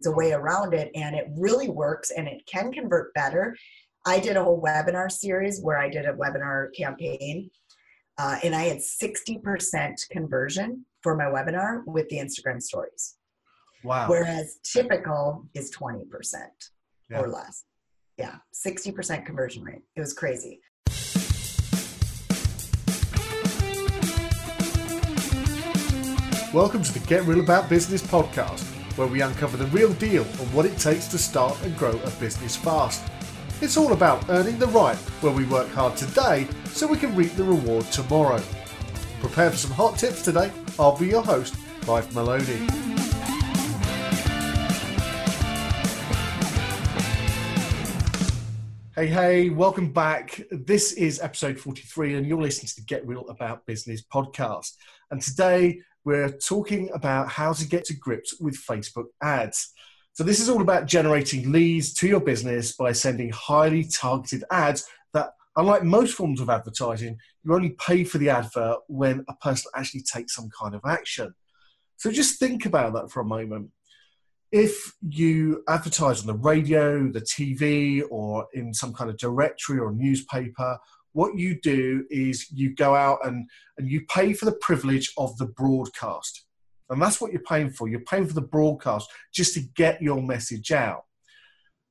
it's a way around it and it really works and it can convert better. I did a whole webinar series where i did a webinar campaign uh, and i had 60% conversion for my webinar with the instagram stories. Wow. Whereas typical is 20% Yeah. or less. Yeah 60% conversion rate. It was crazy. Welcome to the Get Real About Business podcast, where we uncover the real deal on what it takes to start and grow a business fast. It's all about earning the right where we work hard today so we can reap the reward tomorrow. Prepare for some hot tips today. I'll be your host, Clive Maloney. Hey, hey, welcome back. This is episode 43, and you're listening to the Get Real About Business podcast. And today we're talking about how to get to grips with Facebook ads. So, this is all about generating leads to your business by sending highly targeted ads that, unlike most forms of advertising, you only pay for the advert when a person actually takes some kind of action. So, just think about that for a moment. If you advertise on the radio, the TV, or in some kind of directory or newspaper, what you do is you go out and, and you pay for the privilege of the broadcast. And that's what you're paying for. You're paying for the broadcast just to get your message out.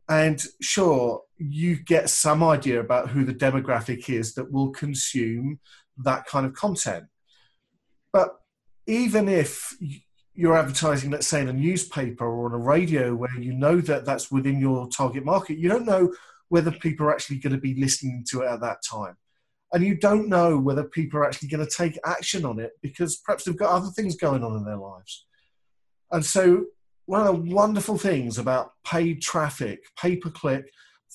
And sure, you get some idea about who the demographic is that will consume that kind of content. But even if you're advertising, let's say, in a newspaper or on a radio where you know that that's within your target market, you don't know whether people are actually going to be listening to it at that time. And you don't know whether people are actually going to take action on it because perhaps they've got other things going on in their lives. And so, one of the wonderful things about paid traffic, pay per click,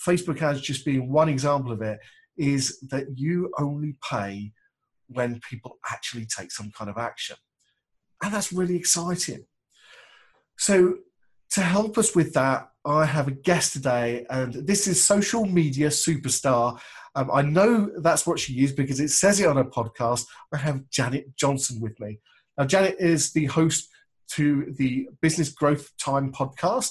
Facebook ads just being one example of it, is that you only pay when people actually take some kind of action. And that's really exciting. So, to help us with that, I have a guest today, and this is social media superstar. Um, I know that's what she used because it says it on her podcast. I have Janet Johnson with me. Now, Janet is the host to the Business Growth Time podcast.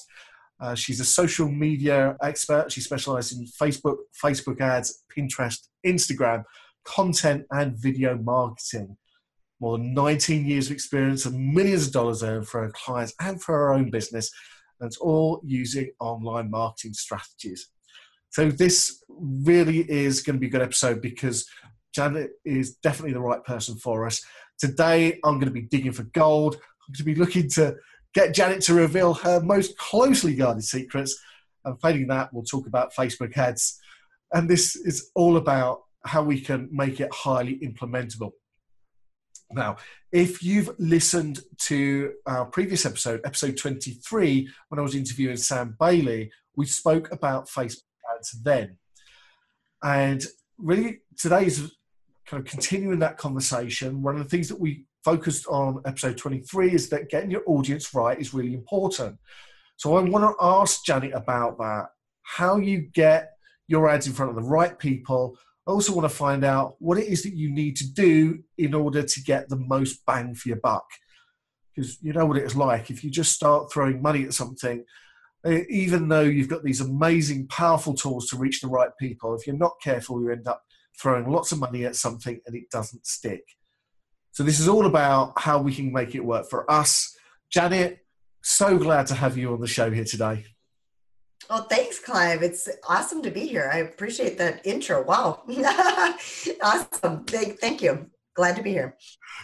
Uh, she's a social media expert. She specializes in Facebook, Facebook ads, Pinterest, Instagram, content, and video marketing. More than 19 years of experience and millions of dollars earned for her clients and for her own business. And it's all using online marketing strategies. So this really is going to be a good episode because Janet is definitely the right person for us. Today, I'm going to be digging for gold. I'm going to be looking to get Janet to reveal her most closely guarded secrets. And failing that, we'll talk about Facebook ads. And this is all about how we can make it highly implementable. Now, if you've listened to our previous episode, episode 23, when I was interviewing Sam Bailey, we spoke about Facebook ads then. And really, today is kind of continuing that conversation. One of the things that we focused on episode 23 is that getting your audience right is really important. So I want to ask Janet about that, how you get your ads in front of the right people. I also want to find out what it is that you need to do in order to get the most bang for your buck. Because you know what it's like. If you just start throwing money at something, even though you've got these amazing, powerful tools to reach the right people, if you're not careful, you end up throwing lots of money at something and it doesn't stick. So, this is all about how we can make it work for us. Janet, so glad to have you on the show here today. Oh, thanks, Clive. It's awesome to be here. I appreciate that intro. Wow. awesome. Thank, thank you. Glad to be here.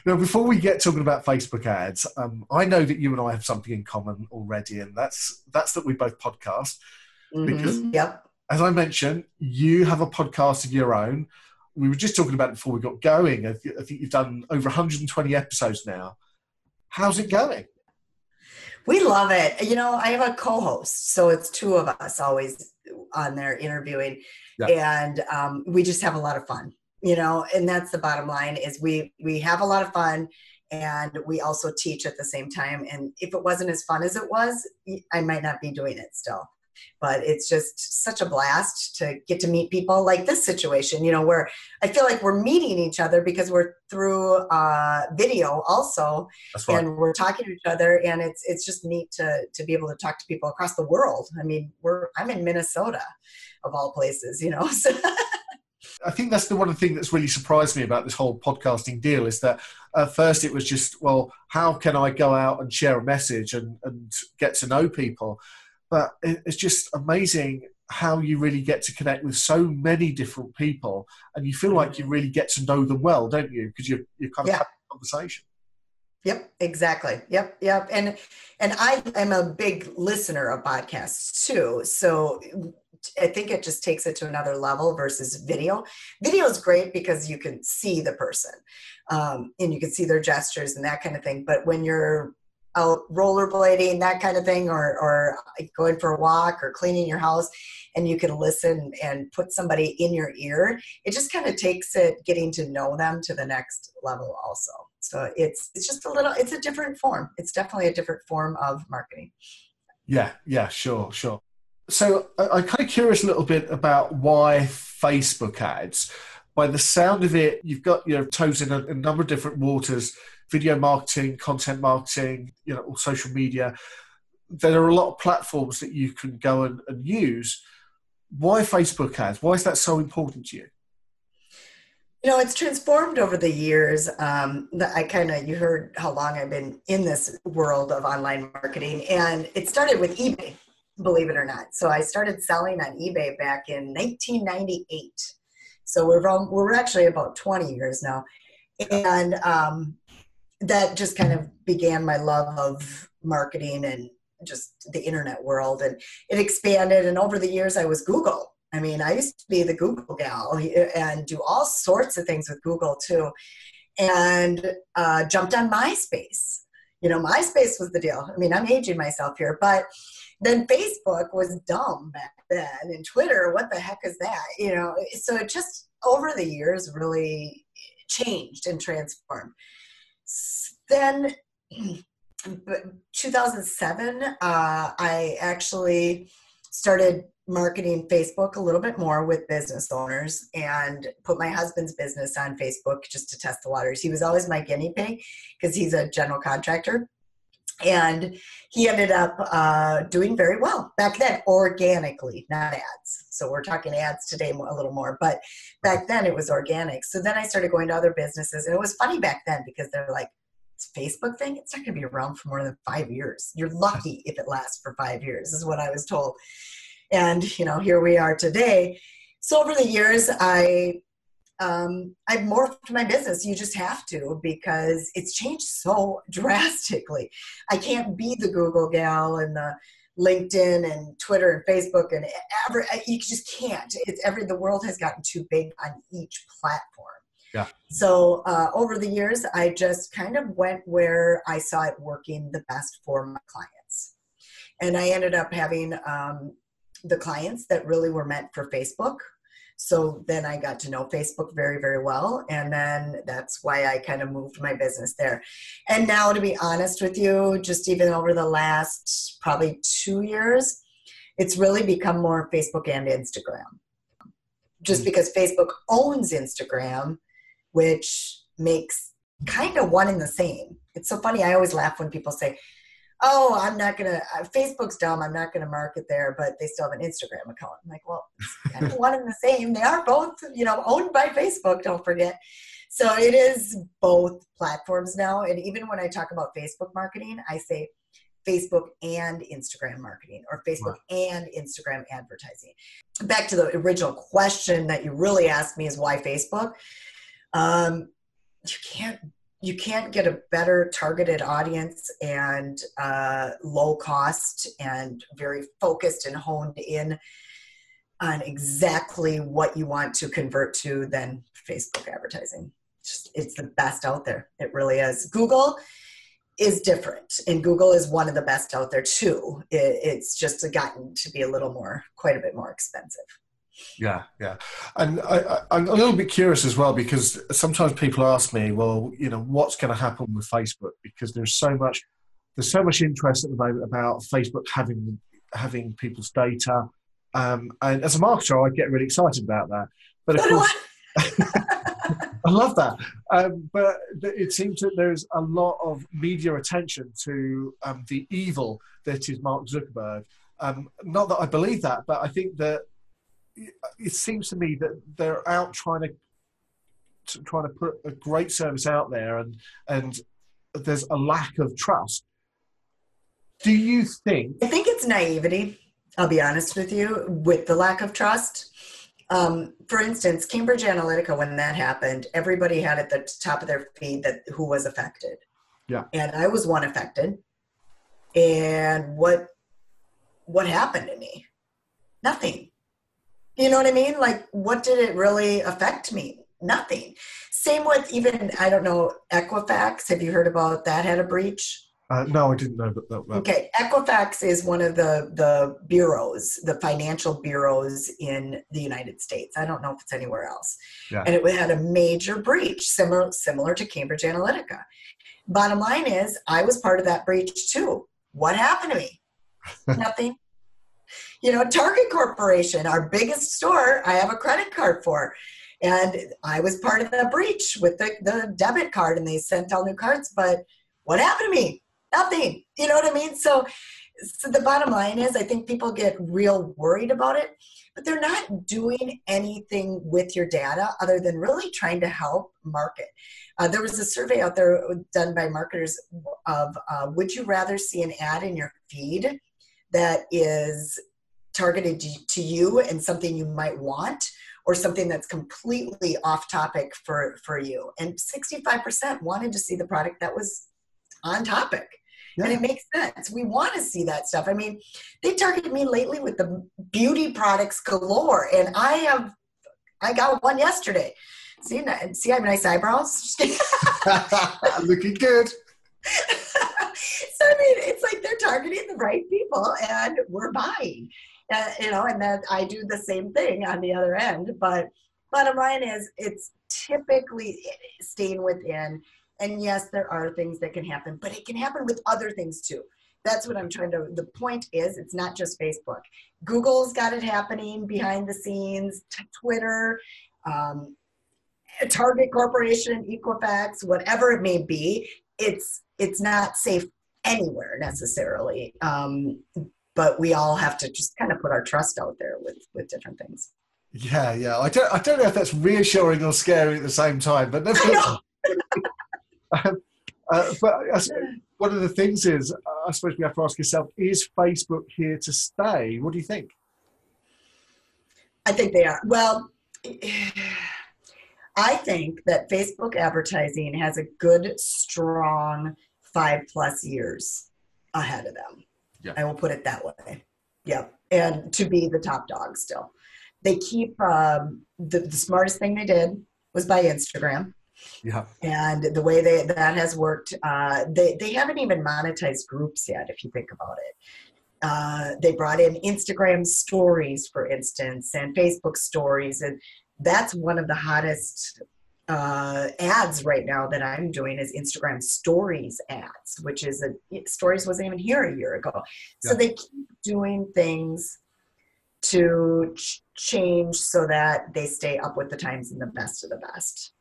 Now, before we get talking about Facebook ads, um, I know that you and I have something in common already, and that's that's that we both podcast. Because- Mhm. yep. As I mentioned, you have a podcast of your own. We were just talking about it before we got going. I think you've done over 120 episodes now. How's it going? We love it. You know, I have a co-host, so it's two of us always on there interviewing, Yeah. and um, we just have a lot of fun. You know, and that's the bottom line: is we we have a lot of fun, and we also teach at the same time. And if it wasn't as fun as it was, I might not be doing it still. But it's just such a blast to get to meet people like this situation you know where i feel like we're meeting each other because we're through uh, video also. And we're talking to each other and it's it's just neat to to be able to talk to people across the world. I mean we're i'm in minnesota of all places you know so. I think that's the one thing that's really surprised me about this whole podcasting deal is that at first it was just, well, how can I go out and share a message and, and get to know people? But it's just amazing how you really get to connect with so many different people and you feel like you mm-hmm. really get to know them well, don't you? Because you're, you're kind of yeah. having a conversation. Yep, exactly. Yep, yep. And and I am a big listener of podcasts too. So I think it just takes it to another level versus video. Video is great because you can see the person um, and you can see their gestures and that kind of thing. But when you're out rollerblading, that kind of thing, or, or going for a walk or cleaning your house, and you can listen and put somebody in your ear, it just kind of takes it getting to know them to the next level also. So it's it's just a little it's a different form. It's definitely a different form of marketing. Yeah, yeah, sure, sure. So I, am kind of curious a little bit about why Facebook ads. By the sound of it, you've got your toes in a, a number of different waters: video marketing, content marketing, you know, social media. There are a lot of platforms that you can go and, and use. Why Facebook ads? Why is that so important to you? You know, it's transformed over the years. Um, I kind of, you heard how long I've been in this world of online marketing, and it started with eBay believe it or not. So I started selling on eBay back in 1998. So we're we're actually about 20 years now, and um, that just kind of began my love of marketing and just the internet world, and it expanded. And over the years, I was Google. I mean, I used to be the Google gal and do all sorts of things with Google too, and uh, jumped on MySpace. You know, MySpace was the deal. I mean, I'm aging myself here, but then Facebook was dumb back then, and Twitter, what the heck is that? You know, so it just over the years really changed and transformed. Then, 2007, uh, I actually started marketing Facebook a little bit more with business owners and put my husband's business on Facebook just to test the waters. He was always my guinea pig because he's a general contractor and he ended up uh, doing very well back then organically not ads so we're talking ads today a little more but back then it was organic. So then i started going to other businesses and it was funny back then because they're like facebook thing? It's not going to be around for more than five years. You're lucky if it lasts for five years is what i was told. And you know here we are today. So over the years i um, I've morphed my business. You just have to because it's changed so drastically. I can't be the Google gal and the LinkedIn and Twitter and Facebook and every. You just can't. It's every. The world has gotten too big on each platform. Yeah. So uh, over the years, I just kind of went where I saw it working the best for my clients, and I ended up having um, the clients that really were meant for Facebook so then I got to know Facebook very, very well. And then that's why I kind of moved my business there. And now, to be honest with you, just even over the last probably two years, it's really become more Facebook and Instagram. Just mm. because Facebook owns Instagram, which makes kind of one and the same. It's so funny. I always laugh when people say, oh, I'm not gonna. Uh, Facebook's dumb. I'm not gonna market there, but they still have an Instagram account. I'm like, well, it's kind of one and the same. They are both, you know, owned by Facebook. Don't forget. So it is both platforms now. And even when I talk about Facebook marketing, I say Facebook and Instagram marketing or Facebook wow. and Instagram advertising. Back to the original question that you really asked me is why Facebook? Um, you can't you can't get a better targeted audience and uh, low cost and very focused and honed in on exactly what you want to convert to than Facebook advertising. It's, the best out there. It really is. Google is different, and Google is one of the best out there too. It, it's just gotten to be a little more, quite a bit more expensive. Yeah, yeah, and I, am a little bit curious as well because sometimes people ask me, well, you know, what's going to happen with Facebook because there's so much, there's so much interest at the moment about Facebook having having people's data. Um, and as a marketer, I get really excited about that. But of course, I love that. Um, but it seems that there's a lot of media attention to um, the evil that is Mark Zuckerberg. Um, not that I believe that, but I think that it seems to me that they're out trying to, to trying to put a great service out there, and and there's a lack of trust. Do you think? I think it's naivety. I'll be honest with you, with the lack of trust. Um, for instance, Cambridge Analytica, when that happened, everybody had at the top of their feed that who was affected. Yeah. And I was one affected. And what what happened to me? Nothing. You know what I mean? Like, what did it really affect me? Nothing. Same with even, I don't know, Equifax. Have you heard about that had a breach? Uh, no, I didn't know that. that, Okay, Equifax is one of the the bureaus, the financial bureaus in the United States. I don't know if it's anywhere else. Yeah. And it had a major breach, similar similar to Cambridge Analytica. Bottom line is, I was part of that breach too. What happened to me? Nothing. You know, Target Corporation, our biggest store, I have a credit card for. And I was part of the breach with the, the debit card and they sent all new cards, but what happened to me? Nothing. You know what I mean? So, so the bottom line is I think people get real worried about it, but they're not doing anything with your data other than really trying to help market. Uh, there was a survey out there done by marketers of uh, would you rather see an ad in your feed that is targeted to you and something you might want or something that's completely off topic for for you. And 65% wanted to see the product that was on topic. Yeah. and it makes sense. We want to see that stuff. I mean they targeted me lately with the beauty products galore and i have i got one yesterday. See see i have nice eyebrows? Looking good. So I mean, it's like they're targeting the right people, and we're buying. Uh, you know, and then I do the same thing on the other end. But bottom line is, it's typically staying within. And yes, there are things that can happen, but it can happen with other things too. That's what I'm trying to. The point is, it's not just Facebook. Google's got it happening behind the scenes. Twitter, um, Target Corporation, Equifax, whatever it may be. It's it's not safe anywhere necessarily. Um, but we all have to just kind of put our trust out there with with different things. Yeah, yeah. I don't I don't know if that's reassuring or scary at the same time, but um, uh, but one of the things is, uh, I suppose we have to ask yourself: Is Facebook here to stay? What do you think? I think they are. Well, I think that Facebook advertising has a good, strong five plus years ahead of them. Yeah. I will put it that way. Yep. And to be the top dog still. They keep um, the, the smartest thing they did was buy Instagram. Yeah. And the way they, that has worked, uh, they, they haven't even monetized groups yet, if you think about it. Uh, they brought in Instagram stories, for instance, and Facebook stories. And that's one of the hottest uh, ads right now that I'm doing is Instagram stories ads, which is a stories wasn't even here a year ago. So they keep doing things to ch- change so that they stay up with the times and the best of the best.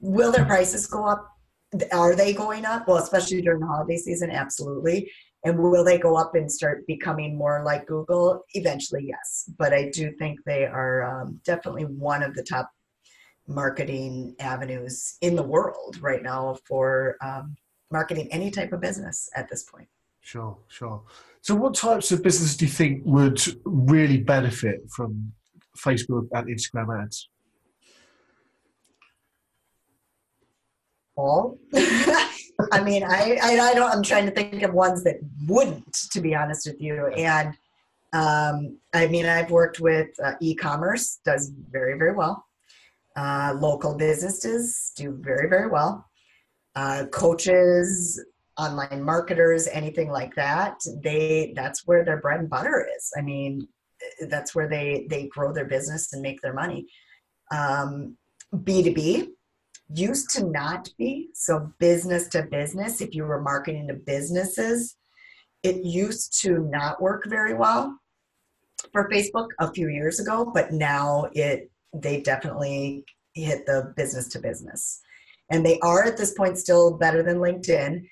Will their prices go up? Are they going up? Well, especially during the holiday season, absolutely. And will they go up and start becoming more like Google? Eventually, yes. But I do think they are um, definitely one of the top marketing avenues in the world right now for um, marketing any type of business at this point. Sure, sure. So, what types of business do you think would really benefit from Facebook and Instagram ads? All. I mean, I, I, I, don't. I'm trying to think of ones that wouldn't, to be honest with you. And um, I mean, I've worked with uh, e-commerce, does very, very well. Uh, local businesses do very, very well. Uh, coaches, online marketers, anything like that, they that's where their bread and butter is. I mean, that's where they they grow their business and make their money. Um, B2B used to not be so business to business. If you were marketing to businesses, it used to not work very well for Facebook a few years ago, but now it they definitely hit the business to business. And they are at this point still better than LinkedIn.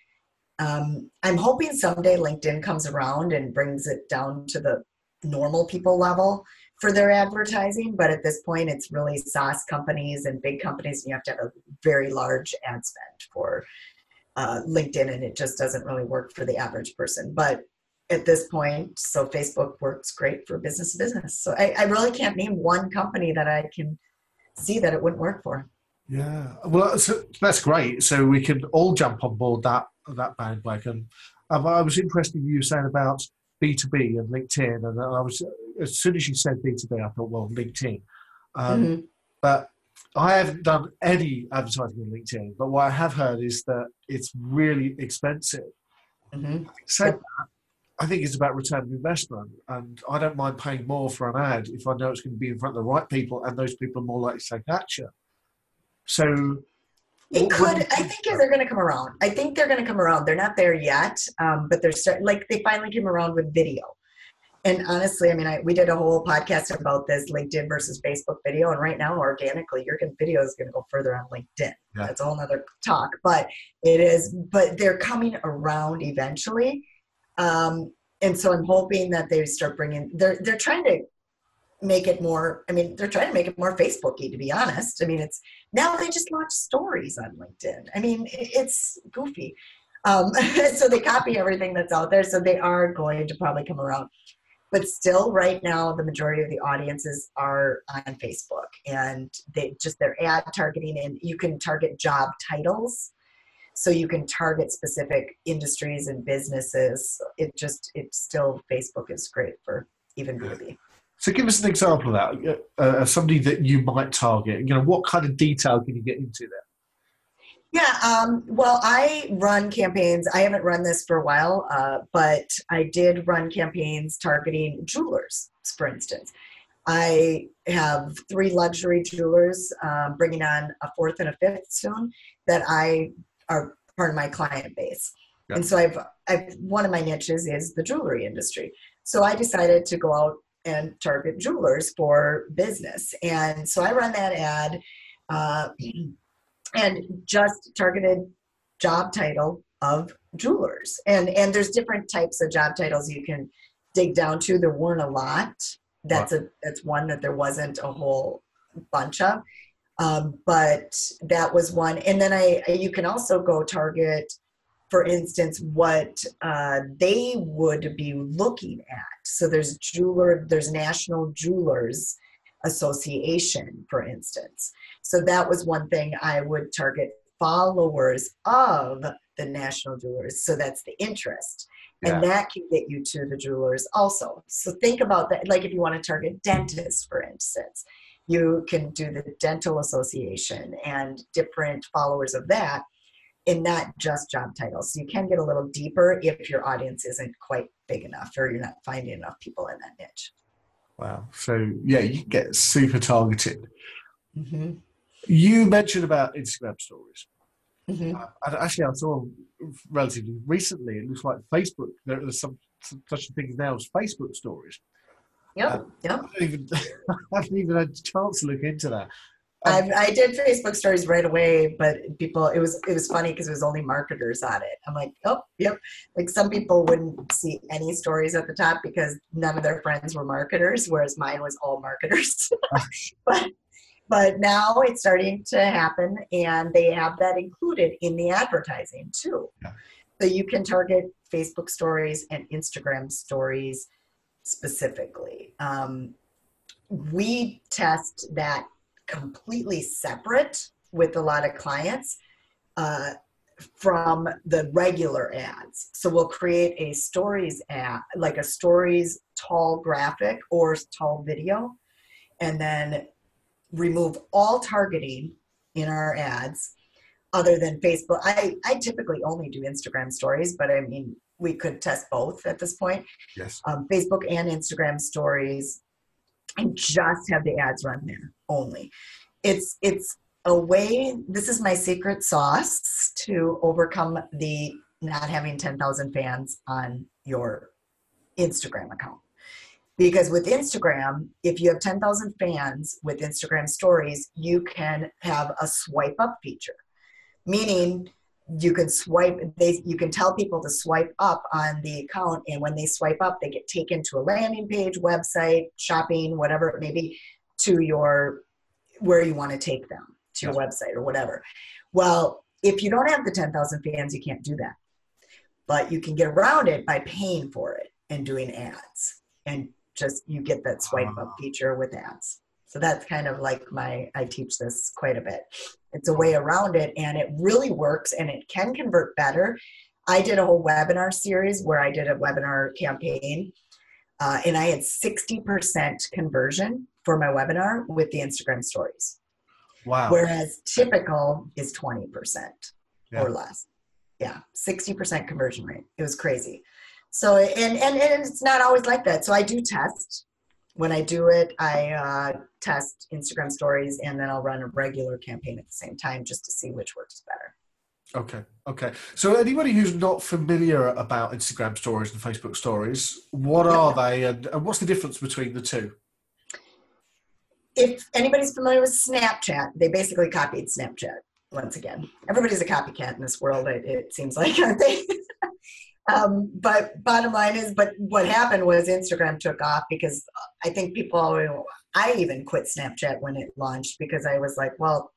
Um, I'm hoping someday LinkedIn comes around and brings it down to the normal people level for their advertising. But at this point, it's really SaaS companies and big companies, and you have to have a very large ad spend for uh, LinkedIn, and it just doesn't really work for the average person. But at this point, so Facebook works great for business to business. So I, I really can't name one company that I can see that it wouldn't work for. Yeah, well, so that's great. So we can all jump on board that that bandwagon. Um, I was interested in you saying about B two B and LinkedIn, and I was as soon as you said B two B, I thought, well, LinkedIn. Um, mm-hmm. But I haven't done any advertising on LinkedIn. But what I have heard is that it's really expensive. Mm-hmm. That, I think it's about return of investment, and I don't mind paying more for an ad if I know it's going to be in front of the right people, and those people are more likely to take action. So it could. I think they're going to come around. I think they're going to come around. They're not there yet, um, but they're starting. Like they finally came around with video. And honestly, I mean, I, we did a whole podcast about this LinkedIn versus Facebook video, and right now, organically, your video is going to go further on LinkedIn. Yeah. That's a whole other talk, but it is. But they're coming around eventually, um, and so I'm hoping that they start bringing. They're they're trying to make it more i mean they're trying to make it more facebooky to be honest. I mean it's now they just launch stories on linkedin. I mean it's goofy. Um, so they copy everything that's out there so they are going to probably come around. But still right now the majority of the audiences are on facebook and they just their ad targeting and you can target job titles so you can target specific industries and businesses it just it's still facebook is great for even b2b so give us an example of that. Uh, uh, somebody that you might target. You know, what kind of detail can you get into there? Yeah, um, well, I run campaigns. I haven't run this for a while, uh, but I did run campaigns targeting jewelers, for instance. I have three luxury jewelers, um, bringing on a fourth and a fifth soon, that I are part of my client base. Yep. And so I've, I've one of my niches is the jewelry industry. So I decided to go out and target jewelers for business. And so I run that ad uh, and just targeted job title of jewelers. And and there's different types of job titles you can dig down to. There weren't a lot. That's a that's one that there wasn't a whole bunch of. Um, but that was one. And then I you can also go target for instance, what uh, they would be looking at. So there's jeweler, there's National Jewelers Association, for instance. So that was one thing I would target followers of the National Jewelers. So that's the interest. Yeah. And that can get you to the jewelers also. So think about that. Like if you want to target dentists, for instance, you can do the Dental Association and different followers of that and not just job titles. So you can get a little deeper if your audience isn't quite big enough or you're not finding enough people in that niche. Wow. So yeah, you get super targeted. Mm-hmm. You mentioned about Instagram stories. Mm-hmm. Uh, actually, I saw relatively recently. It looks like Facebook. There's some, some such a thing now as Facebook stories. Yep. Uh, yep. I haven't, even, I haven't even had a chance to look into that. I, I did Facebook stories right away, but people, it was it was funny because it was only marketers on it. I'm like, oh, yep. Like some people wouldn't see any stories at the top because none of their friends were marketers, whereas mine was all marketers. but but now it's starting to happen, and they have that included in the advertising too. Yeah. So you can target Facebook stories and Instagram stories specifically. Um, we test that completely separate with a lot of clients uh, from the regular ads. So we'll create a stories ad, like a stories tall graphic or tall video, and then remove all targeting in our ads other than Facebook. I, I typically only do Instagram stories, but I mean, we could test both at this point. Yes. Um, Facebook and Instagram stories and just have the ads run there only. It's it's a way. This is my secret sauce to overcome the not having ten thousand fans on your Instagram account. Because with Instagram, if you have 10,000 fans with Instagram stories, you can have a swipe up feature, meaning you can swipe they you can tell people to swipe up on the account and when they swipe up they get taken to a landing page website shopping whatever it may be to your where you want to take them to your website or whatever. Well if you don't have the 10,000 fans you can't do that. But you can get around it by paying for it and doing ads and just you get that swipe up Ah. feature with ads so that's kind of like my i teach this quite a bit. It's a way around it and it really works and it can convert better. I did a whole webinar series where i did a webinar campaign uh, and i had 60% conversion for my webinar with the instagram stories. Wow. whereas typical is 20% Yeah. or less. Yeah 60% conversion rate. It was crazy. So and, and and it's not always like that. So i do test when i do it i uh, test instagram stories and then i'll run a regular campaign at the same time just to see which works better Okay, okay. So, anybody who's not familiar about Instagram stories and Facebook stories, what are they, and, and what's the difference between the two? if anybody's familiar with snapchat they basically copied snapchat once again everybody's a copycat in this world it, it seems like aren't they um, but bottom line is but what happened was instagram took off because i think people i even quit snapchat when it launched because i was like well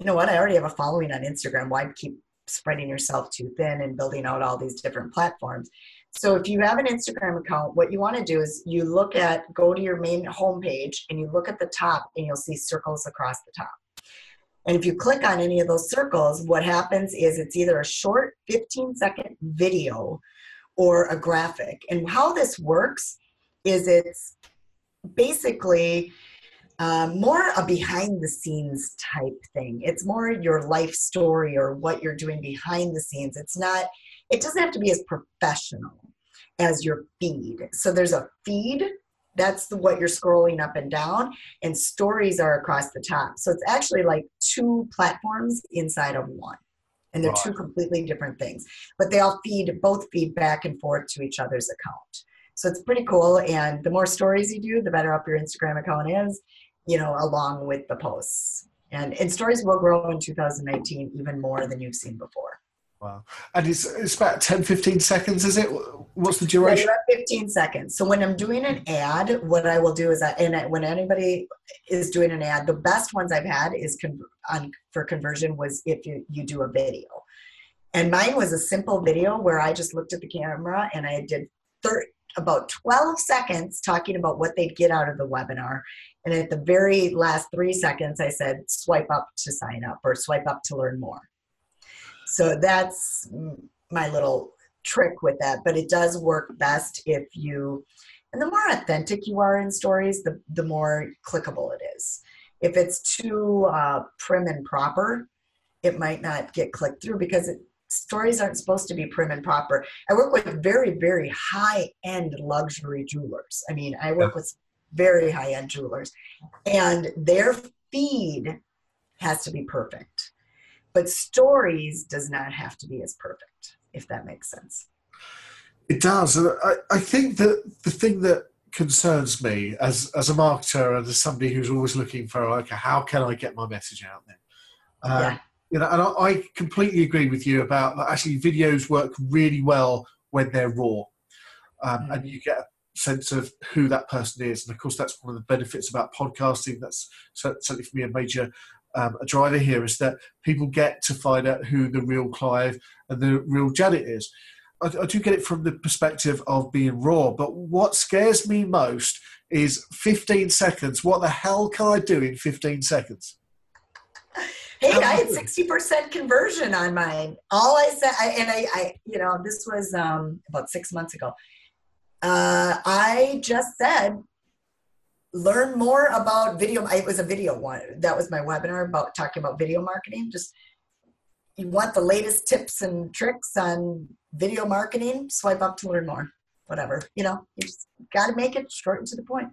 you know what? I already have a following on instagram. Why keep spreading yourself too thin and building out all these different platforms? So if you have an instagram account what you want to do is you look at go to your main homepage and you look at the top and you'll see circles across the top and if you click on any of those circles, what happens is it's either a short 15 second video or a graphic. And how this works is it's basically um, more a behind the scenes type thing. It's more your life story or what you're doing behind the scenes. It's not, it doesn't have to be as professional as your feed. So there's a feed. That's the, what you're scrolling up and down and stories are across the top. So it's actually like two platforms inside of one. And they're two completely different things. But they all feed both feed back and forth to each other's account. So it's pretty cool. And the more stories you do, the better up your Instagram account is, you know, along with the posts. And, and stories will grow in 2019 even more than you've seen before. Wow. And it's, it's about 10, 15 seconds, is it? What's the duration? you're 15 seconds. So when I'm doing an ad, what I will do is, I, and I- when anybody is doing an ad, the best ones I've had is con- on for conversion was if you, you do a video. And mine was a simple video where I just looked at the camera and I did thir- about 12 seconds talking about what they'd get out of the webinar. And at the very last three seconds, I said, swipe up to sign up or swipe up to learn more. So that's my little trick with that, but it does work best if you, and the more authentic you are in stories, the, the more clickable it is. If it's too uh, prim and proper, it might not get clicked through because it, stories aren't supposed to be prim and proper. I work with very, very high end luxury jewelers. I mean, I work with very high end jewelers, and their feed has to be perfect. But stories does not have to be as perfect, if that makes sense. It does. And I, I think that the thing that concerns me as, as a marketer and as somebody who's always looking for, okay, how can I get my message out there? Um, Yeah. You know, and I, I completely agree with you about that actually videos work really well when they're raw. Um, And you get a sense of who that person is. And of course, that's one of the benefits about podcasting. That's certainly for me a major um, a driver here is that people get to find out who the real Clive and the real Janet is. I, I do get it from the perspective of being raw, but what scares me most is 15 seconds. What the hell can I do in 15 seconds? Hey, I had sixty percent conversion on mine. All I said, I, and I, I, you know, this was um, about six months ago. Uh, I just said, learn more about video. It was a video one. That was my webinar about talking about video marketing. Just you want the latest tips and tricks on video marketing? Swipe up to learn more. Whatever, you know, you just got to make it short and to the point.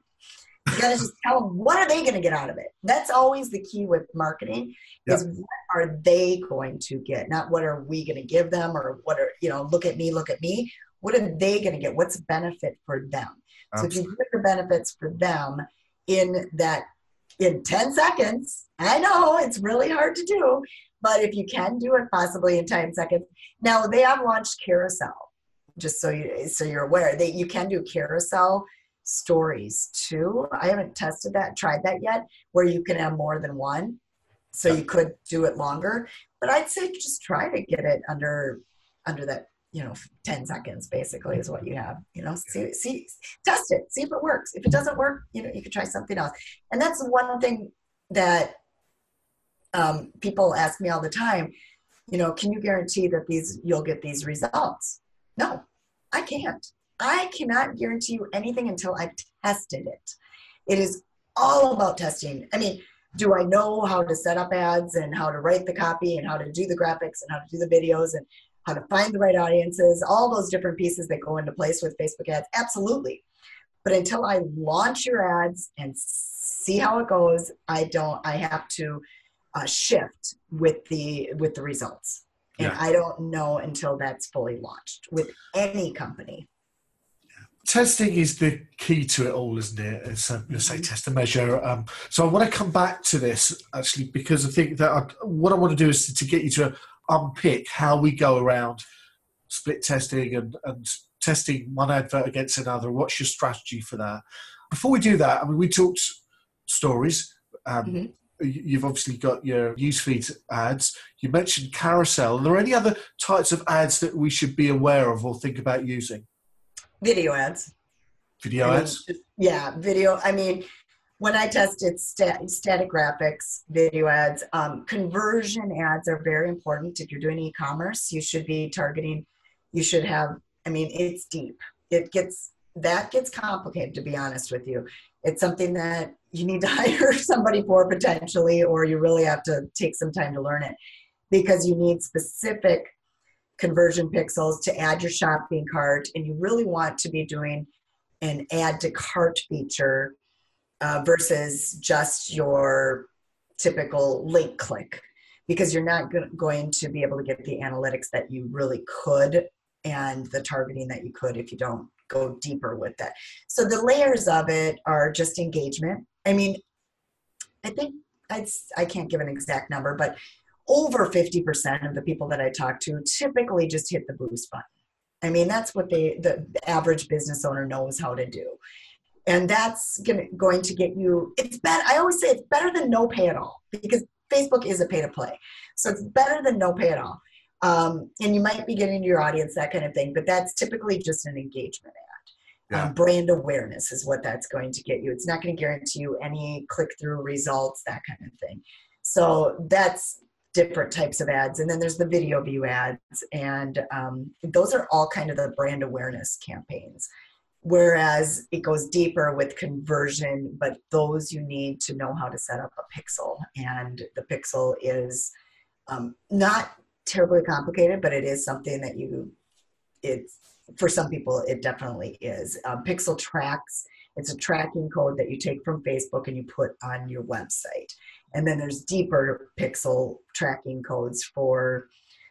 You got to just tell them what are they going to get out of it. That's always the key with marketing is what are they going to get not what are we going to give them or what are you know look at me look at me what are they going to get? What's benefit for them? Absolutely. So if you put the benefits for them in that in 10 seconds, I know it's really hard to do, but if you can do it possibly in 10 seconds. Now they have launched carousel, just so you so you're aware that you can do carousel stories too. I haven't tested that, tried that yet, where you can have more than one. So you could do it longer. But I'd say just try to get it under under that you know 10 seconds basically is what you have you know? See see test it see if it works. If it doesn't work you know you could try something else. And that's one thing that um, people ask me all the time you know can you guarantee that these you'll get these results? No i can't. I cannot guarantee you anything until i've tested it. It is all about testing. I mean do i know how to set up ads and how to write the copy and how to do the graphics and how to do the videos and how to find the right audiences, all those different pieces that go into place with Facebook ads. Absolutely. But until I launch your ads and see how it goes, I don't, I have to uh, shift with the, with the results. And yeah. I don't know until that's fully launched with any company. Testing is the key to it all, isn't it? It's um, you say mm-hmm. test and measure. Um, so I want to come back to this actually because I think that I, what I want to do is to, to get you to unpick how we go around split testing and, and testing one advert against another. What's your strategy for that? Before we do that, I mean, we talked stories. Um, mm-hmm. You've obviously got your newsfeed ads. You mentioned carousel. Are there any other types of ads that we should be aware of or think about using? Video ads. Video I ads? Mean, yeah, video. I mean, when I tested stat, static graphics, video ads, um, conversion ads are very important. If you're doing e-commerce, you should be targeting. You should have. I mean, it's deep. It gets that gets complicated. To be honest with you, it's something that you need to hire somebody for potentially, or you really have to take some time to learn it, because you need specific conversion pixels to add your shopping cart, and you really want to be doing an add to cart feature uh, versus just your typical link click because you're not go- going to be able to get the analytics that you really could and the targeting that you could if you don't go deeper with that. So the layers of it are just engagement. I mean, I think I'd, I can't give an exact number, but over 50% of the people that I talk to typically just hit the boost button. I mean, that's what they, the average business owner knows how to do and that's gonna, going to get you it's better i always say it's better than no pay at all because facebook is a pay to play. So it's better than no pay at all. Um, and you might be getting to your audience that kind of thing but that's typically just an engagement ad. Yeah. um, brand awareness is what that's going to get you. It's not going to guarantee you any click-through results that kind of thing. So that's different types of ads. And then there's the video view ads and um, those are all kind of the brand awareness campaigns whereas it goes deeper with conversion but those you need to know how to set up a pixel. And the pixel is um, not terribly complicated but it is something that you it's for some people it definitely is. Um, pixel tracks it's a tracking code that you take from facebook and you put on your website. And then there's deeper pixel tracking codes for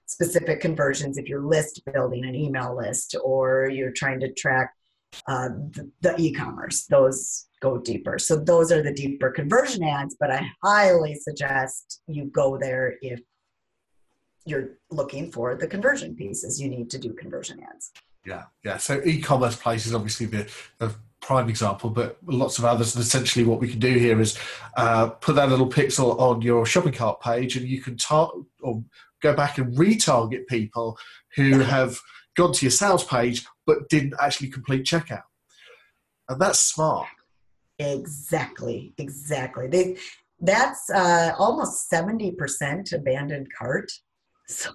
specific conversions. If you're list building an email list or you're trying to track uh, the, the e-commerce those go deeper. So those are the deeper conversion ads but i highly suggest you go there if you're looking for the conversion pieces. You need to do conversion ads. Yeah yeah. So e-commerce place is obviously the, the prime example but lots of others and essentially what we can do here is uh, put that little pixel on your shopping cart page and you can tar- or go back and retarget people who have gone to your sales page but didn't actually complete checkout. And that's smart. Exactly, exactly. They, that's uh, almost 70% abandoned cart. So,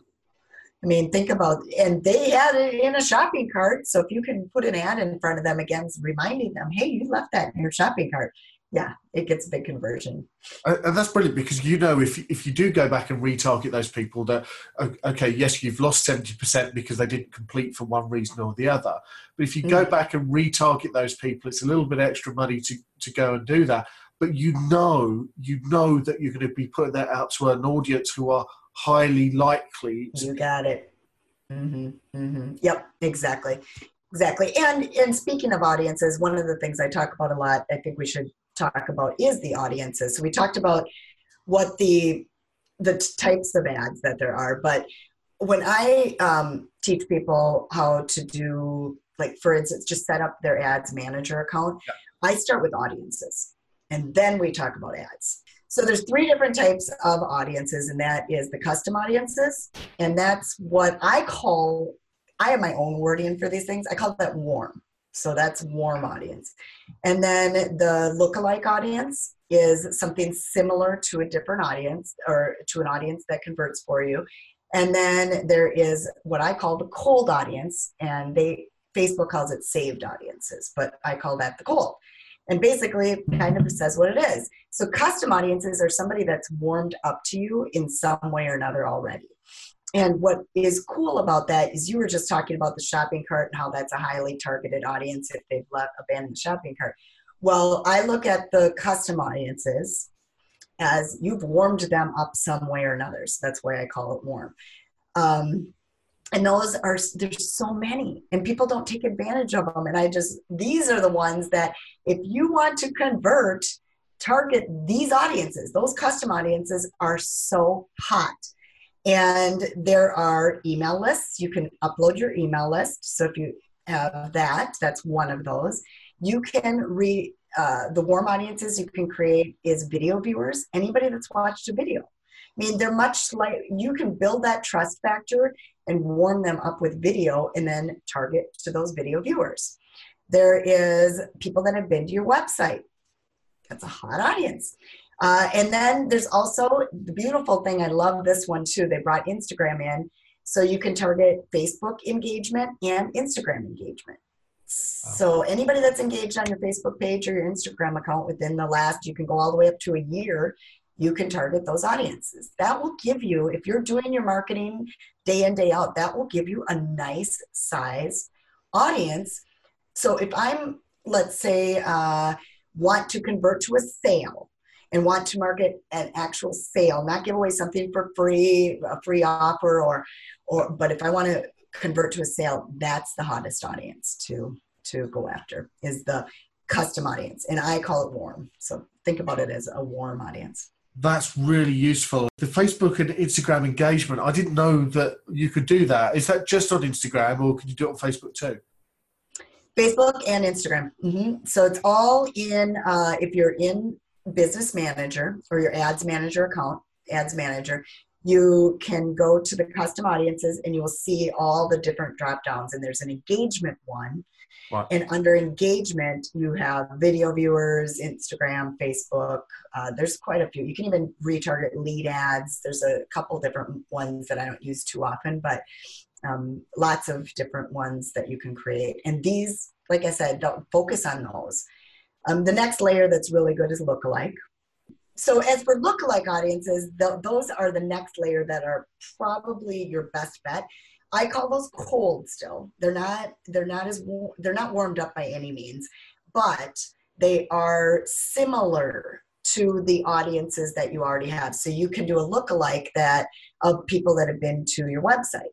I mean, think about, and they had it in a shopping cart. So if you can put an ad in front of them again, reminding them, hey, you left that in your shopping cart yeah, it gets a big conversion. And that's brilliant because you know if if you do go back and retarget those people that okay, yes, you've lost seventy percent because they didn't complete for one reason or the other. But if you go mm. back and retarget those people, it's a little bit extra money to to go and do that. But you know, you know that you're going to be putting that out to an audience who are highly likely. You got it. Mm-hmm, mm-hmm. Yep, exactly, exactly. And and speaking of audiences, one of the things I talk about a lot, I think we should talk about is the audiences. So we talked about what the the types of ads that there are, but when I um, teach people how to do, like for instance, just set up their ads manager account. I start with audiences, and then we talk about ads. So there's three different types of audiences, and that is the custom audiences, and that's what I call. I have my own wording for these things. I call that warm. So that's warm audience. And then the lookalike audience is something similar to a different audience or to an audience that converts for you. And then there is what I call the cold audience, and they Facebook calls it saved audiences, but I call that the cold and basically kind of says what it is. So custom audiences are somebody that's warmed up to you in some way or another already. And what is cool about that is you were just talking about the shopping cart and how that's a highly targeted audience if they've left abandoned the shopping cart. Well, I look at the custom audiences as you've warmed them up some way or another. So that's why I call it warm. Um, and those are there's so many and people don't take advantage of them and i just these are the ones that if you want to convert target these audiences those custom audiences are so hot and there are email lists you can upload your email list so if you have that that's one of those you can read uh, the warm audiences you can create is video viewers anybody that's watched a video I mean, they're much like you can build that trust factor and warm them up with video and then target to those video viewers. There is people that have been to your website. That's a hot audience. Uh, and then there's also the beautiful thing. I love this one too. They brought Instagram in, so you can target Facebook engagement and Instagram engagement. Wow. So anybody that's engaged on your Facebook page or your Instagram account within the last, you can go all the way up to a year you can target those audiences. That will give you, if you're doing your marketing day in, day out, that will give you a nice size audience. So if I'm, let's say, uh, want to convert to a sale and want to market an actual sale, not give away something for free, a free offer, or, or, but if I want to convert to a sale, that's the hottest audience to to go after is the custom audience, and I call it warm. So think about it as a warm audience. That's really useful. The Facebook and Instagram engagement, I didn't know that you could do that. Is that just on Instagram or can you do it on Facebook too? Facebook and Instagram. Mm-hmm. So it's all in, uh, if you're in Business Manager or your Ads Manager account, Ads Manager, you can go to the custom audiences and you will see all the different drop downs. And there's an engagement one Wow. And under engagement, you have video viewers, Instagram, Facebook. Uh, there's quite a few. You can even retarget lead ads. There's a couple different ones that I don't use too often, but um, lots of different ones that you can create. And these, like I said, don't focus on those. Um, the next layer that's really good is lookalike. So as for lookalike audiences, th- those are the next layer that are probably your best bet I call those cold still. They're not they're not as they're not warmed up by any means, but they are similar to the audiences that you already have. So you can do a lookalike that of people that have been to your website.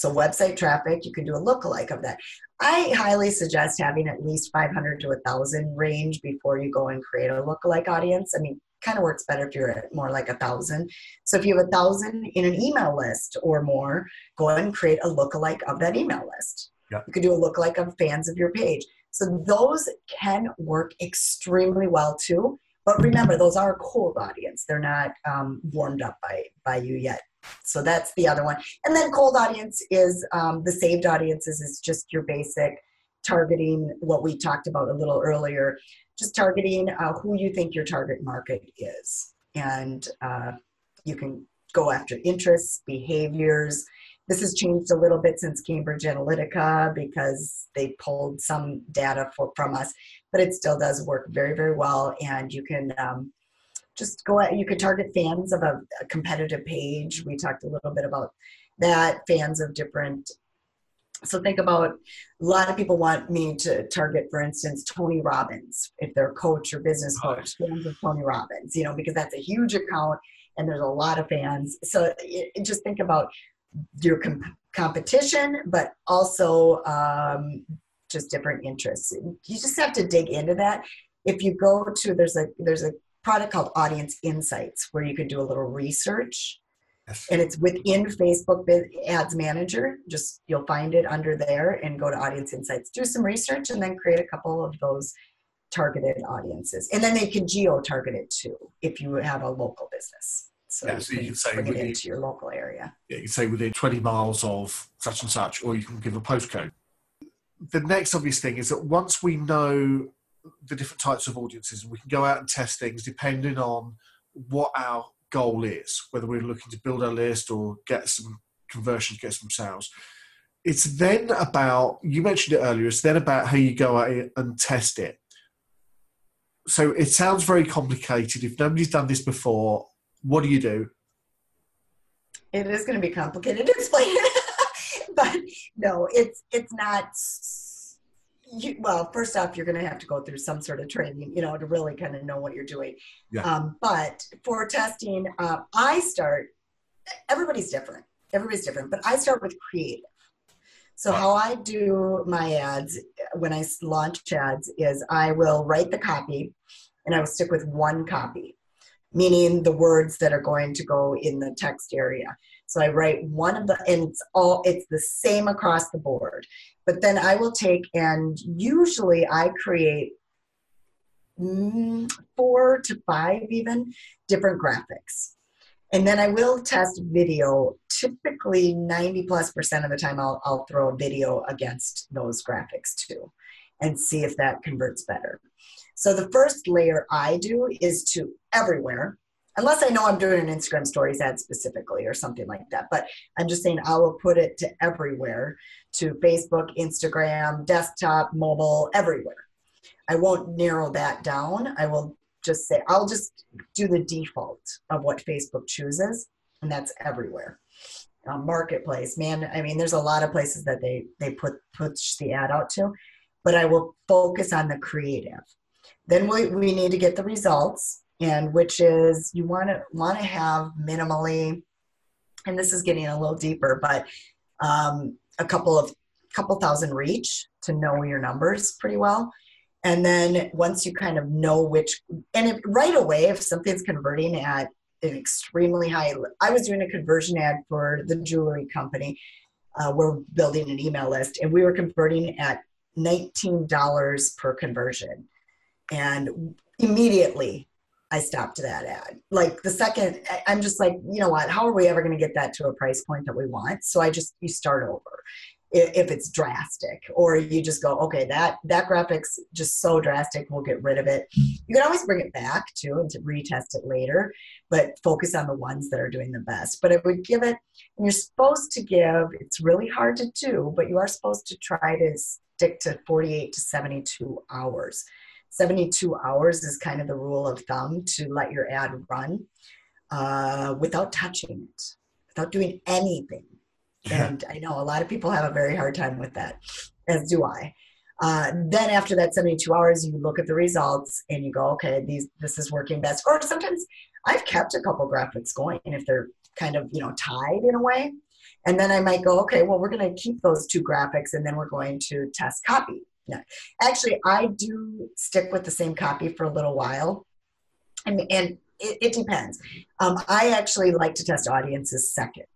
So website traffic, you can do a lookalike of that. I highly suggest having at least 500 to 1,000 range before you go and create a lookalike audience. I mean, kind of works better if you're at more like a thousand. So if you have a thousand in an email list or more, go ahead and create a lookalike of that email list. You could do a lookalike of fans of your page. So those can work extremely well too. But remember, those are a cold audience. They're not um, warmed up by by you yet. So that's the other one. And then cold audience is um, the saved audiences is just your basic targeting what we talked about a little earlier just targeting uh, who you think your target market is. And uh, you can go after interests, behaviors. This has changed a little bit since Cambridge Analytica because they pulled some data for, from us, but it still does work very, very well. And you can um, just go out, you could target fans of a, a competitive page. We talked a little bit about that, fans of different so think about a lot of people want me to target for instance tony robbins if they're a coach or business coach fans of tony robbins you know because that's a huge account and there's a lot of fans so it, just think about your competition, but also um, just different interests. You just have to dig into that. If you go to there's a there's a product called Audience Insights where you can do a little research. Yes. And it's within Facebook Ads Manager. Just you'll find it under there and go to Audience Insights. Do some research and then create a couple of those targeted audiences. And then they can geo target it too if you have a local business. So, yeah, you, so you can say it into your local area. Yeah, you can say within 20 miles of such and such, or you can give a postcode. The next obvious thing is that once we know the different types of audiences, we can go out and test things depending on what our goal is, whether we're looking to build our list or get some conversions, get some sales. It's then about, you mentioned it earlier, it's then about how you go out and test it. So it sounds very complicated. If nobody's done this before, what do you do? It is going to be complicated to explain, but no, it's it's not. You, well, first off, you're going to have to go through some sort of training, you know, to really kind of know what you're doing. Yeah. Um, but for testing, uh, I start. Everybody's different. Everybody's different, but I start with creative. So how I do my ads when I launch ads is I will write the copy, and I will stick with one copy meaning the words that are going to go in the text area. So I write one of the, and it's all, it's the same across the board. But then I will take and usually I create mm, four to five even different graphics. And then I will test video. Typically, 90 plus percent of the time, I'll, I'll throw a video against those graphics too and see if that converts better. So the first layer I do is to everywhere, unless I know I'm doing an Instagram stories ad specifically or something like that. But I'm just saying I will put it to everywhere to Facebook, Instagram, desktop, mobile, everywhere. I won't narrow that down. I will just say, I'll just do the default of what Facebook chooses, and that's everywhere. Um, marketplace, man, I mean, there's a lot of places that they they put push the ad out to, but I will focus on the creative. Then we, we need to get the results, and which is you want to want to have minimally, and this is getting a little deeper, but um, a couple of couple thousand reach to know your numbers pretty well. And then once you kind of know which, and if, right away, if something's converting at an extremely high, I was doing a conversion ad for the jewelry company. Uh, we're building an email list, and we were converting at $19 per conversion. And immediately I stopped that ad. Like the second, I'm just like, you know what? How are we ever going to get that to a price point that we want? So I just, you start over if it's drastic or you just go okay that that graphics just so drastic we'll get rid of it you can always bring it back too and to retest it later but focus on the ones that are doing the best but i would give it and you're supposed to give it's really hard to do but you are supposed to try to stick to 48 to 72 hours 72 hours is kind of the rule of thumb to let your ad run uh, without touching it, without doing anything. And I know a lot of people have a very hard time with that, as do I. Uh, then after that 72 hours, you look at the results and you go, okay, these this is working best. Or sometimes I've kept a couple graphics going if they're kind of you know tied in a way. And then I might go, okay, well, we're going to keep those two graphics and then we're going to test copy no. Actually, I do stick with the same copy for a little while. And, and it, it depends. Um, I actually like to test audiences second,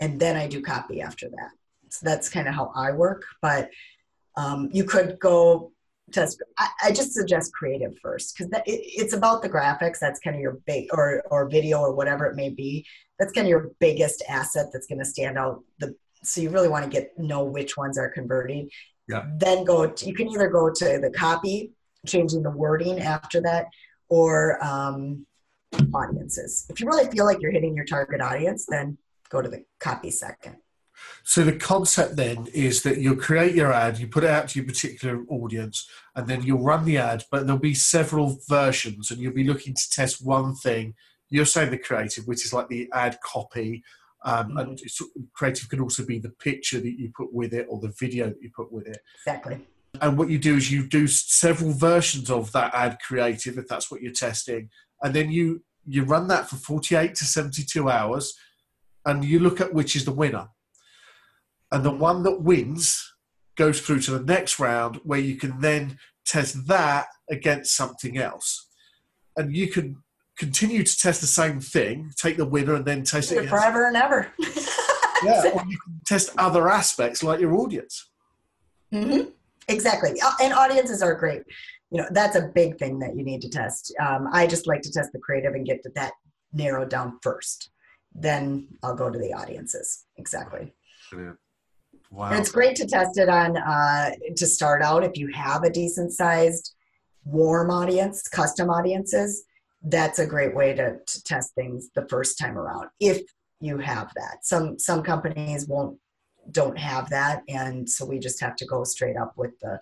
and then I do copy after that. So that's kind of how I work. But um, you could go test. I, I, just suggest creative first because it, it's about the graphics. That's kind of your big or or video or whatever it may be. That's kind of your biggest asset. That's going to stand out. The so you really want to get know which ones are converting yeah. Then go, to, you can either go to the copy, changing the wording after that, or um, audiences. If you really feel like you're hitting your target audience, then go to the copy second. So the concept then is that you'll create your ad, you put it out to your particular audience, and then you'll run the ad, but there'll be several versions, and you'll be looking to test one thing. You're saying the creative, which is like the ad copy, um, mm-hmm. And creative can also be the picture that you put with it or the video that you put with it. Exactly. And what you do is you do several versions of that ad creative, if that's what you're testing, and then you you run that for 48 to 72 hours, and you look at which is the winner. and the one that wins goes through to the next round where you can then test that against something else. And you can continue to test the same thing, take the winner and then test it forever and ever. yeah, or you can test other aspects like your audience. Mm-hmm. Exactly. Uh, and audiences are great. You know, that's a big thing that you need to test. Um, I just like to test the creative and get that narrowed down first. Then I'll go to the audiences. Exactly. Brilliant. Wow. And it's great to test it on uh, to start out if you have a decent sized warm audience, custom audiences. That's a great way to, to test things the first time around if you have that. Some some companies won't don't have that, and so we just have to go straight up with the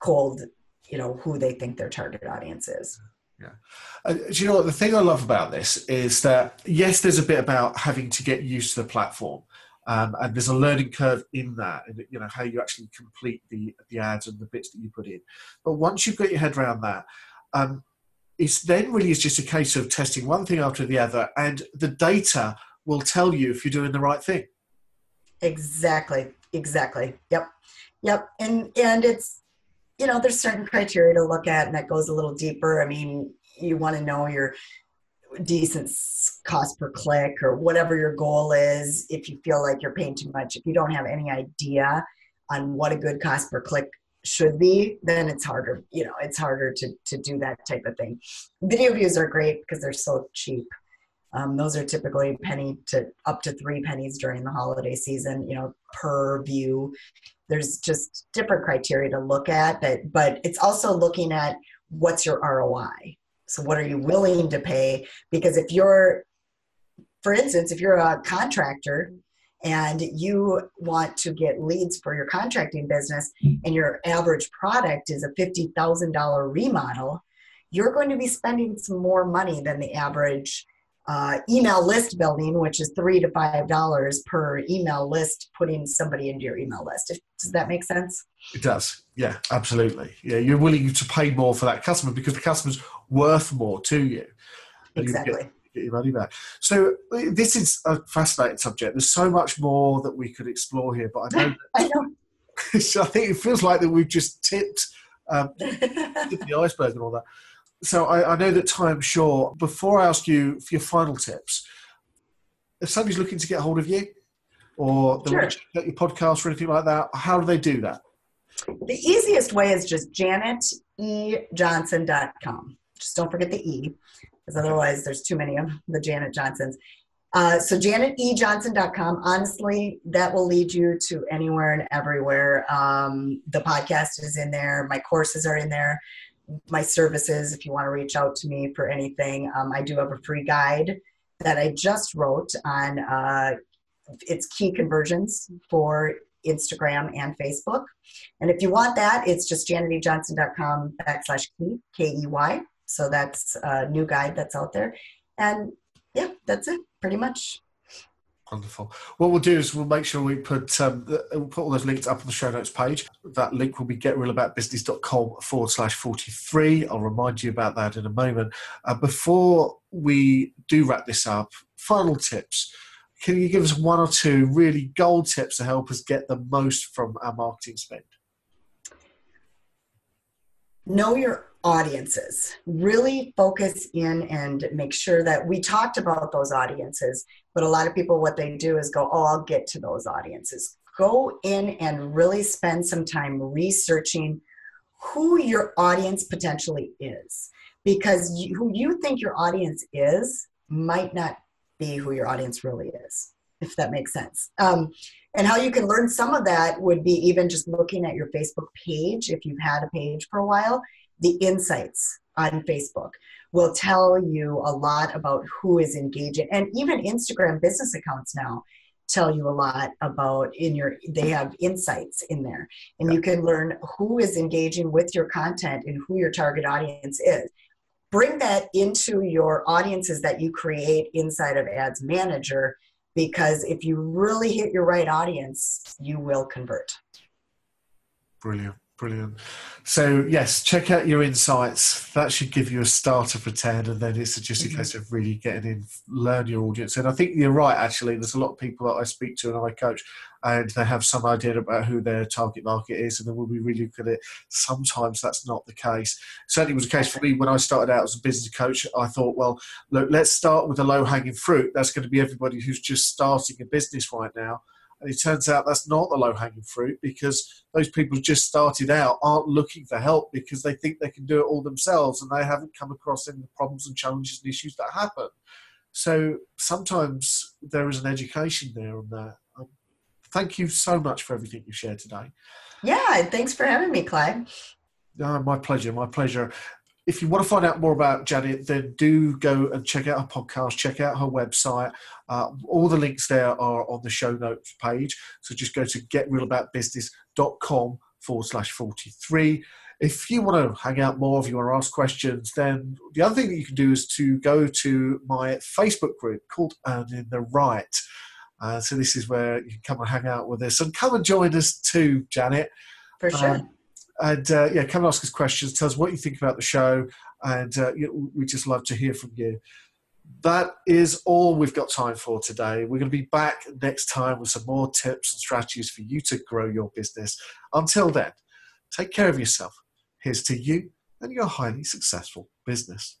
cold, you know, who they think their target audience is. Yeah. Uh, do you know what the thing I love about this is that yes, there's a bit about having to get used to the platform, um, and there's a learning curve in that, and you know how you actually complete the the ads and the bits that you put in. But once you've got your head around that, um, it's then really is just a case of testing one thing after the other, and the data will tell you if you're doing the right thing. Exactly. Exactly. Yep. Yep. And and it's you know there's certain criteria to look at, and that goes a little deeper. I mean, you want to know your decent cost per click or whatever your goal is if you feel like you're paying too much if you don't have any idea on what a good cost per click should be then it's harder you know it's harder to to do that type of thing. Video views are great because they're so cheap. Um, those are typically penny to up to three pennies during the holiday season you know per view. There's just different criteria to look at but but it's also looking at what's your roi so, what are you willing to pay? Because if you're, for instance, if you're a contractor and you want to get leads for your contracting business and your average product is a $50,000 remodel, you're going to be spending some more money than the average uh, email list building, which is three to five dollars per email list, putting somebody into your email list. Does that make sense? It does. Yeah, absolutely. Yeah, you're willing to pay more for that customer because the customer's worth more to you. Exactly. You get, your money back. So this is a fascinating subject. There's so much more that we could explore here, but I know. I know. so I think it feels like that we've just tipped, um, tipped the iceberg and all that so I, I, know that time's short. Before I ask you for your final tips, if somebody's looking to get hold of you or they sure. want to check your podcast or anything like that, how do they do that? The easiest way is just janetejohnson.com. Just don't forget the E, because otherwise there's too many of the Janet Johnsons. Uh, so janetejohnson.com. Honestly, that will lead you to anywhere and everywhere. Um, the podcast is in there. My courses are in there my services if you want to reach out to me for anything. Um, I do have a free guide that I just wrote on uh, its key conversions for Instagram and Facebook. And if you want that, it's just janetejohnson.com backslash key, K E Y. So that's a new guide that's out there. And yeah, that's it pretty much. Wonderful. What we'll do is we'll make sure we put um, we'll put all those links up on the show notes page. That link will be getrealaboutbusiness.com forward slash 43. I'll remind you about that in a moment. Uh, before we do wrap this up, final tips. Can you give us one or two really gold tips to help us get the most from our marketing spend? Know your audiences. Really focus in and make sure that we talked about those audiences, but a lot of people, what they do is go, Oh, I'll get to those audiences. Go in and really spend some time researching who your audience potentially is because you, who you think your audience is might not be who your audience really is if that makes sense. Um, and how you can learn some of that would be even just looking at your facebook page if you've had a page for a while the insights on Facebook will tell you a lot about who is engaging. And even Instagram business accounts now tell you a lot about in your they have insights in there. And you can learn who is engaging with your content and who your target audience is. Bring that into your audiences that you create inside of ads manager because if you really hit your right audience you will convert brilliant Brilliant. So yes, check out your insights. That should give you a starter for ten, and then it's just a mm-hmm. case of really getting in, learn your audience. And I think you're right. Actually, there's a lot of people that I speak to and I coach, and they have some idea about who their target market is, and then when we really look at it, sometimes that's not the case. Certainly was the case for me when I started out as a business coach. I thought, well, look, let's start with the low hanging fruit. That's going to be everybody who's just starting a business right now and it turns out that's not the low hanging fruit because those people just started out aren't looking for help because they think they can do it all themselves and they haven't come across any problems and challenges and issues that happen. So sometimes there is an education there on that. Thank you so much for everything you shared today. Yeah, thanks for having me, Clyde. No, my pleasure, my pleasure if you want to find out more about Janet, then do go and check out her podcast, check out her website. Uh, all the links there are on the show notes page. So just go to getrealaboutbusiness.com forward slash 43. If you want to hang out more, if you want to ask questions, then the other thing that you can do is to go to my Facebook group called Earning the Right. Uh, so this is where you can come and hang out with us and come and join us too, Janet. For sure. Um, and uh, yeah, come and ask us questions. Tell us what you think about the show, and uh, we just love to hear from you. That is all we've got time for today. We're going to be back next time with some more tips and strategies for you to grow your business. Until then, take care of yourself. Here's to you and your highly successful business.